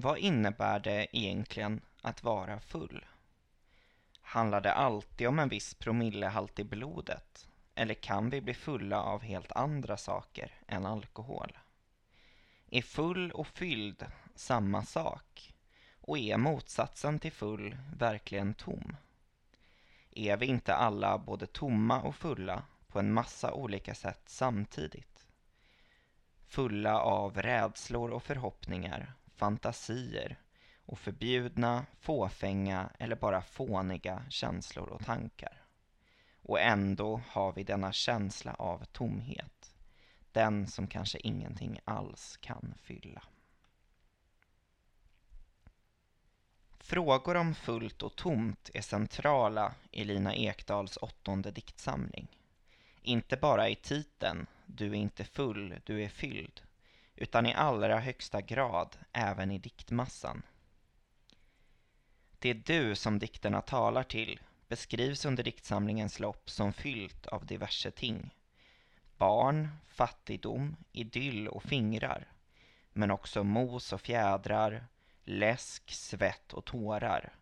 Vad innebär det egentligen att vara full? Handlar det alltid om en viss promillehalt i blodet? Eller kan vi bli fulla av helt andra saker än alkohol? Är full och fylld samma sak? Och är motsatsen till full verkligen tom? Är vi inte alla både tomma och fulla på en massa olika sätt samtidigt? Fulla av rädslor och förhoppningar, fantasier och förbjudna, fåfänga eller bara fåniga känslor och tankar. Och ändå har vi denna känsla av tomhet. Den som kanske ingenting alls kan fylla. Frågor om fullt och tomt är centrala i Lina Ekdals åttonde diktsamling. Inte bara i titeln Du är inte full, du är fylld utan i allra högsta grad även i diktmassan. Det du som dikterna talar till beskrivs under diktsamlingens lopp som fyllt av diverse ting. Barn, fattigdom, idyll och fingrar. Men också mos och fjädrar, läsk, svett och tårar.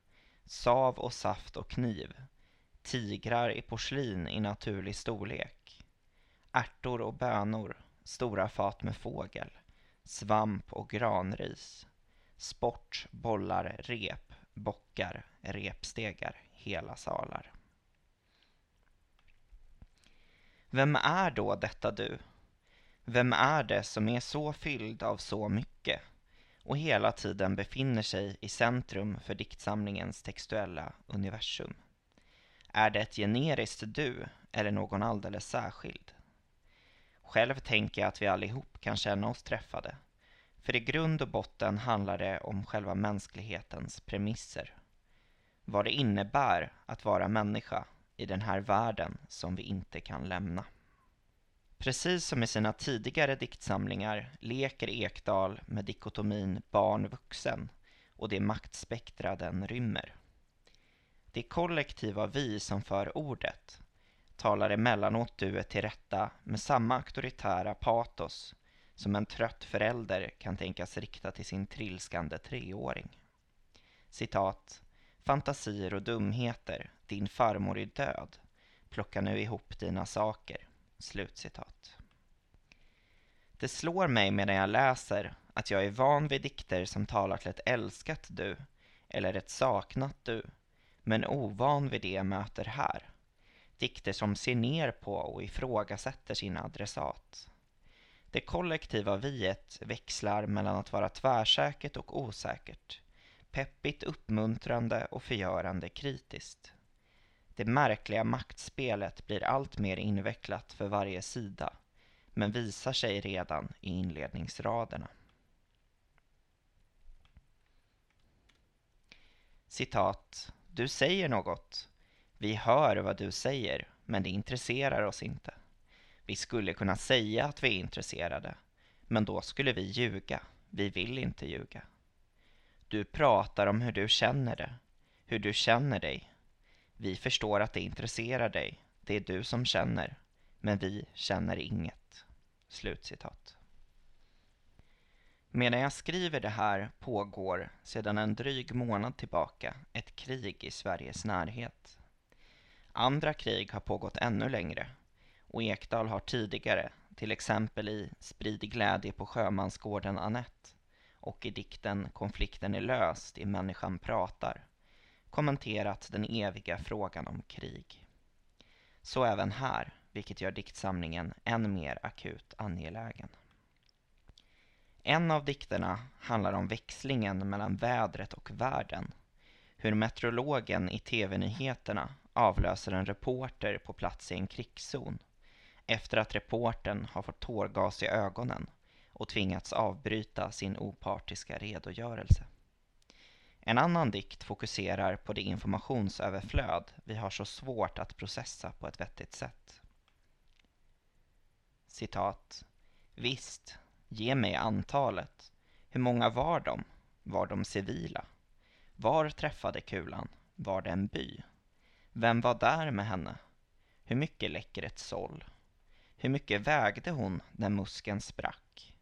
Sav och saft och kniv. Tigrar i porslin i naturlig storlek. Ärtor och bönor, stora fat med fågel. Svamp och granris. Sport, bollar, rep, bockar, repstegar, hela salar. Vem är då detta du? Vem är det som är så fylld av så mycket och hela tiden befinner sig i centrum för diktsamlingens textuella universum? Är det ett generiskt du eller någon alldeles särskild? Själv tänker jag att vi allihop kan känna oss träffade. För i grund och botten handlar det om själva mänsklighetens premisser. Vad det innebär att vara människa i den här världen som vi inte kan lämna. Precis som i sina tidigare diktsamlingar leker Ekdal med dikotomin barn-vuxen och det maktspektra den rymmer. Det kollektiva vi som för ordet talar emellanåt duet till rätta med samma auktoritära patos som en trött förälder kan tänkas rikta till sin trilskande treåring. Citat. Fantasier och dumheter, din farmor är död. Plocka nu ihop dina saker. Slutcitat. Det slår mig medan jag läser att jag är van vid dikter som talar till ett älskat du eller ett saknat du, men ovan vid det jag möter här. Dikter som ser ner på och ifrågasätter sin adressat. Det kollektiva viet växlar mellan att vara tvärsäkert och osäkert, peppigt uppmuntrande och förgörande kritiskt. Det märkliga maktspelet blir allt mer invecklat för varje sida, men visar sig redan i inledningsraderna. Citat. Du säger något. Vi hör vad du säger, men det intresserar oss inte. Vi skulle kunna säga att vi är intresserade, men då skulle vi ljuga. Vi vill inte ljuga. Du pratar om hur du känner det, hur du känner dig. Vi förstår att det intresserar dig, det är du som känner, men vi känner inget. Slutcitat. Medan jag skriver det här pågår sedan en dryg månad tillbaka ett krig i Sveriges närhet. Andra krig har pågått ännu längre och Ekdal har tidigare, till exempel i Sprid glädje på sjömansgården Annette och i dikten Konflikten är löst i Människan pratar, kommenterat den eviga frågan om krig. Så även här, vilket gör diktsamlingen än mer akut angelägen. En av dikterna handlar om växlingen mellan vädret och världen. Hur meteorologen i tv-nyheterna avlöser en reporter på plats i en krigszon efter att reportern har fått tårgas i ögonen och tvingats avbryta sin opartiska redogörelse. En annan dikt fokuserar på det informationsöverflöd vi har så svårt att processa på ett vettigt sätt. Citat. Visst, ge mig antalet. Hur många var de? Var de civila? Var träffade kulan? Var det en by? Vem var där med henne? Hur mycket läcker ett såll? Hur mycket vägde hon när muskeln sprack?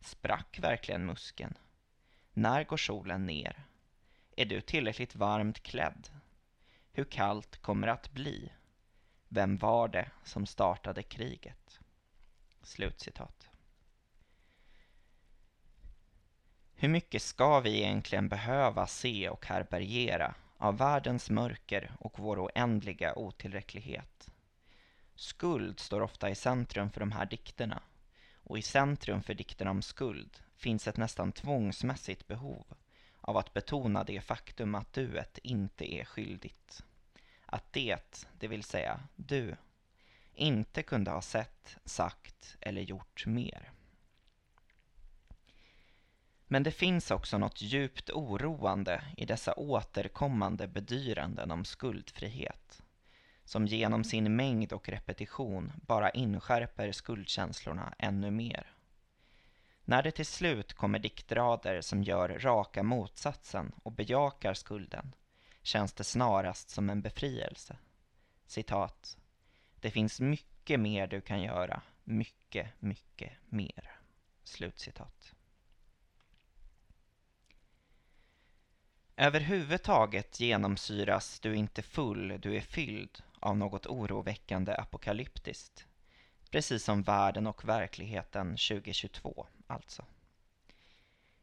Sprack verkligen muskeln? När går solen ner? Är du tillräckligt varmt klädd? Hur kallt kommer det att bli? Vem var det som startade kriget? Slutcitat. Hur mycket ska vi egentligen behöva se och härbärgera av världens mörker och vår oändliga otillräcklighet? Skuld står ofta i centrum för de här dikterna och i centrum för dikterna om skuld finns ett nästan tvångsmässigt behov av att betona det faktum att duet inte är skyldigt. Att det, det vill säga du, inte kunde ha sett, sagt eller gjort mer. Men det finns också något djupt oroande i dessa återkommande bedyranden om skuldfrihet som genom sin mängd och repetition bara inskärper skuldkänslorna ännu mer. När det till slut kommer diktrader som gör raka motsatsen och bejakar skulden känns det snarast som en befrielse. Citat. Det finns mycket mer du kan göra, mycket, mycket mer. Slutcitat. Överhuvudtaget genomsyras du inte full, du är fylld av något oroväckande apokalyptiskt. Precis som världen och verkligheten 2022, alltså.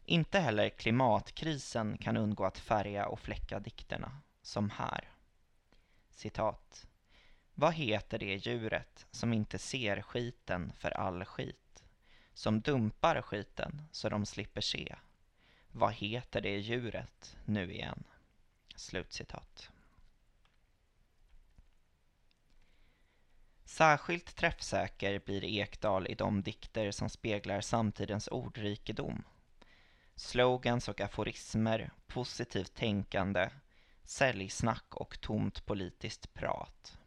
Inte heller klimatkrisen kan undgå att färga och fläcka dikterna, som här. Citat. Vad heter det djuret som inte ser skiten för all skit? Som dumpar skiten så de slipper se? Vad heter det djuret nu igen? Slutcitat. Särskilt träffsäker blir Ekdal i de dikter som speglar samtidens ordrikedom. Slogans och aforismer, positivt tänkande, säljsnack och tomt politiskt prat.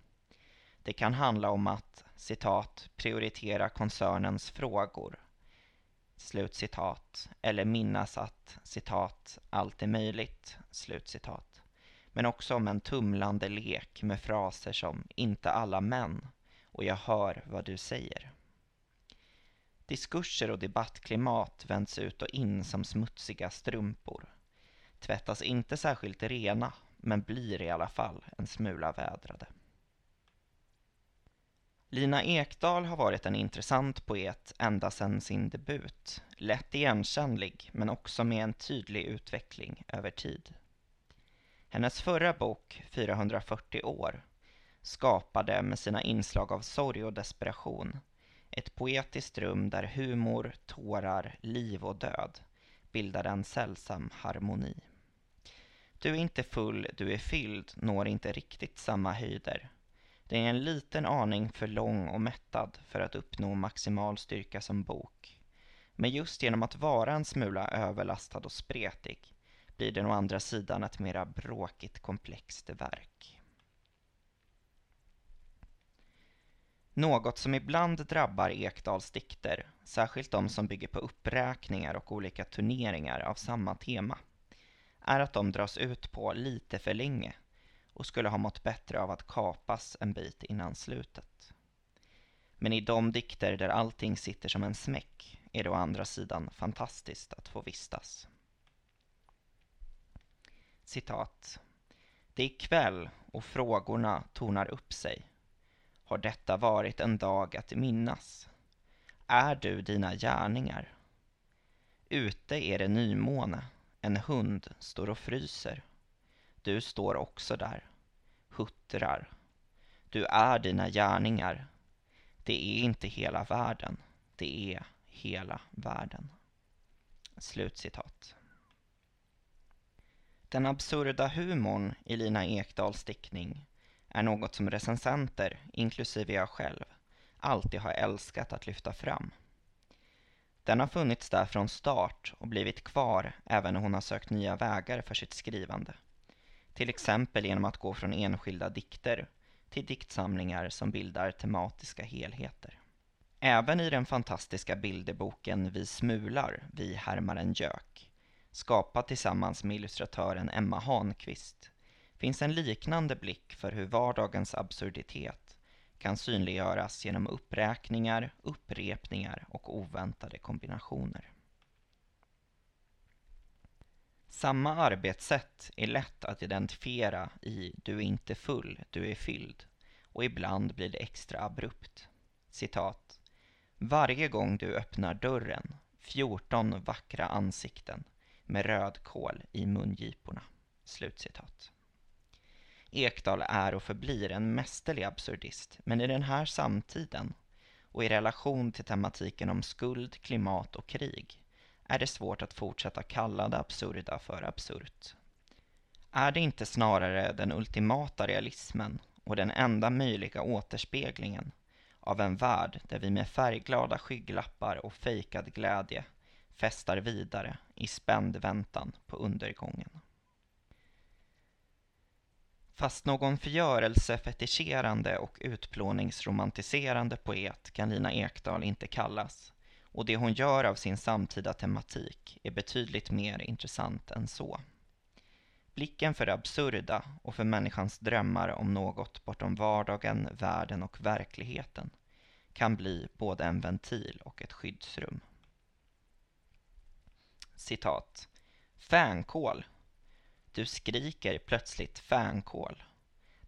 Det kan handla om att, citat, prioritera koncernens frågor, Slut citat, eller minnas att, citat, allt är möjligt, slut citat. Men också om en tumlande lek med fraser som inte alla män och jag hör vad du säger. Diskurser och debattklimat vänds ut och in som smutsiga strumpor. Tvättas inte särskilt rena, men blir i alla fall en smula vädrade. Lina Ekdahl har varit en intressant poet ända sedan sin debut. Lätt igenkännlig, men också med en tydlig utveckling över tid. Hennes förra bok, 440 år, skapade med sina inslag av sorg och desperation ett poetiskt rum där humor, tårar, liv och död bildar en sällsam harmoni. Du är inte full, du är fylld når inte riktigt samma höjder. Den är en liten aning för lång och mättad för att uppnå maximal styrka som bok. Men just genom att vara en smula överlastad och spretig blir den å andra sidan ett mera bråkigt komplext verk. Något som ibland drabbar Ekdals dikter, särskilt de som bygger på uppräkningar och olika turneringar av samma tema, är att de dras ut på lite för länge och skulle ha mått bättre av att kapas en bit innan slutet. Men i de dikter där allting sitter som en smäck är det å andra sidan fantastiskt att få vistas. Citat. Det är kväll och frågorna tornar upp sig har detta varit en dag att minnas. Är du dina gärningar? Ute är det nymåne, en hund står och fryser. Du står också där, huttrar. Du är dina gärningar. Det är inte hela världen, det är hela världen. Slutcitat. Den absurda humorn i Lina Ekdals diktning är något som recensenter, inklusive jag själv, alltid har älskat att lyfta fram. Den har funnits där från start och blivit kvar även när hon har sökt nya vägar för sitt skrivande. Till exempel genom att gå från enskilda dikter till diktsamlingar som bildar tematiska helheter. Även i den fantastiska bilderboken Vi smular, vi härmar en gök, skapad tillsammans med illustratören Emma Hanqvist, finns en liknande blick för hur vardagens absurditet kan synliggöras genom uppräkningar, upprepningar och oväntade kombinationer. Samma arbetssätt är lätt att identifiera i Du är inte full, du är fylld och ibland blir det extra abrupt. Citat. Varje gång du öppnar dörren, 14 vackra ansikten med rödkål i mungiporna. Slutcitat. Ekdal är och förblir en mästerlig absurdist, men i den här samtiden och i relation till tematiken om skuld, klimat och krig är det svårt att fortsätta kalla det absurda för absurt. Är det inte snarare den ultimata realismen och den enda möjliga återspeglingen av en värld där vi med färgglada skygglappar och fejkad glädje festar vidare i spänd väntan på undergången. Fast någon förgörelsefetischerande och utplåningsromantiserande poet kan Lina Ekdahl inte kallas och det hon gör av sin samtida tematik är betydligt mer intressant än så. Blicken för det absurda och för människans drömmar om något bortom vardagen, världen och verkligheten kan bli både en ventil och ett skyddsrum. Citat. Fänkål. Du skriker plötsligt fänkål.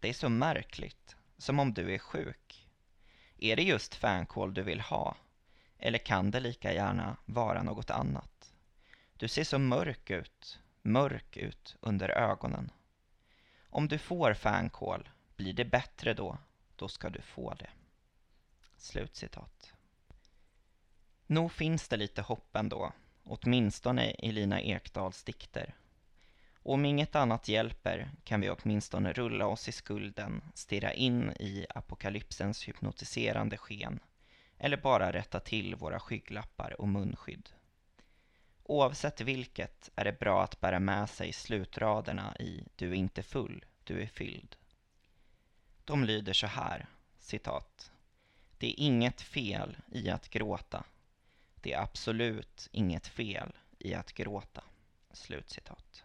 Det är så märkligt, som om du är sjuk. Är det just fänkål du vill ha? Eller kan det lika gärna vara något annat? Du ser så mörk ut, mörk ut under ögonen. Om du får fänkål, blir det bättre då, då ska du få det. Slutcitat. Nog finns det lite hopp ändå, åtminstone i Lina Ekdals dikter. Och om inget annat hjälper kan vi åtminstone rulla oss i skulden, stirra in i apokalypsens hypnotiserande sken eller bara rätta till våra skygglappar och munskydd. Oavsett vilket är det bra att bära med sig slutraderna i Du är inte full, du är fylld. De lyder så här, citat. Det är inget fel i att gråta. Det är absolut inget fel i att gråta. Slutcitat.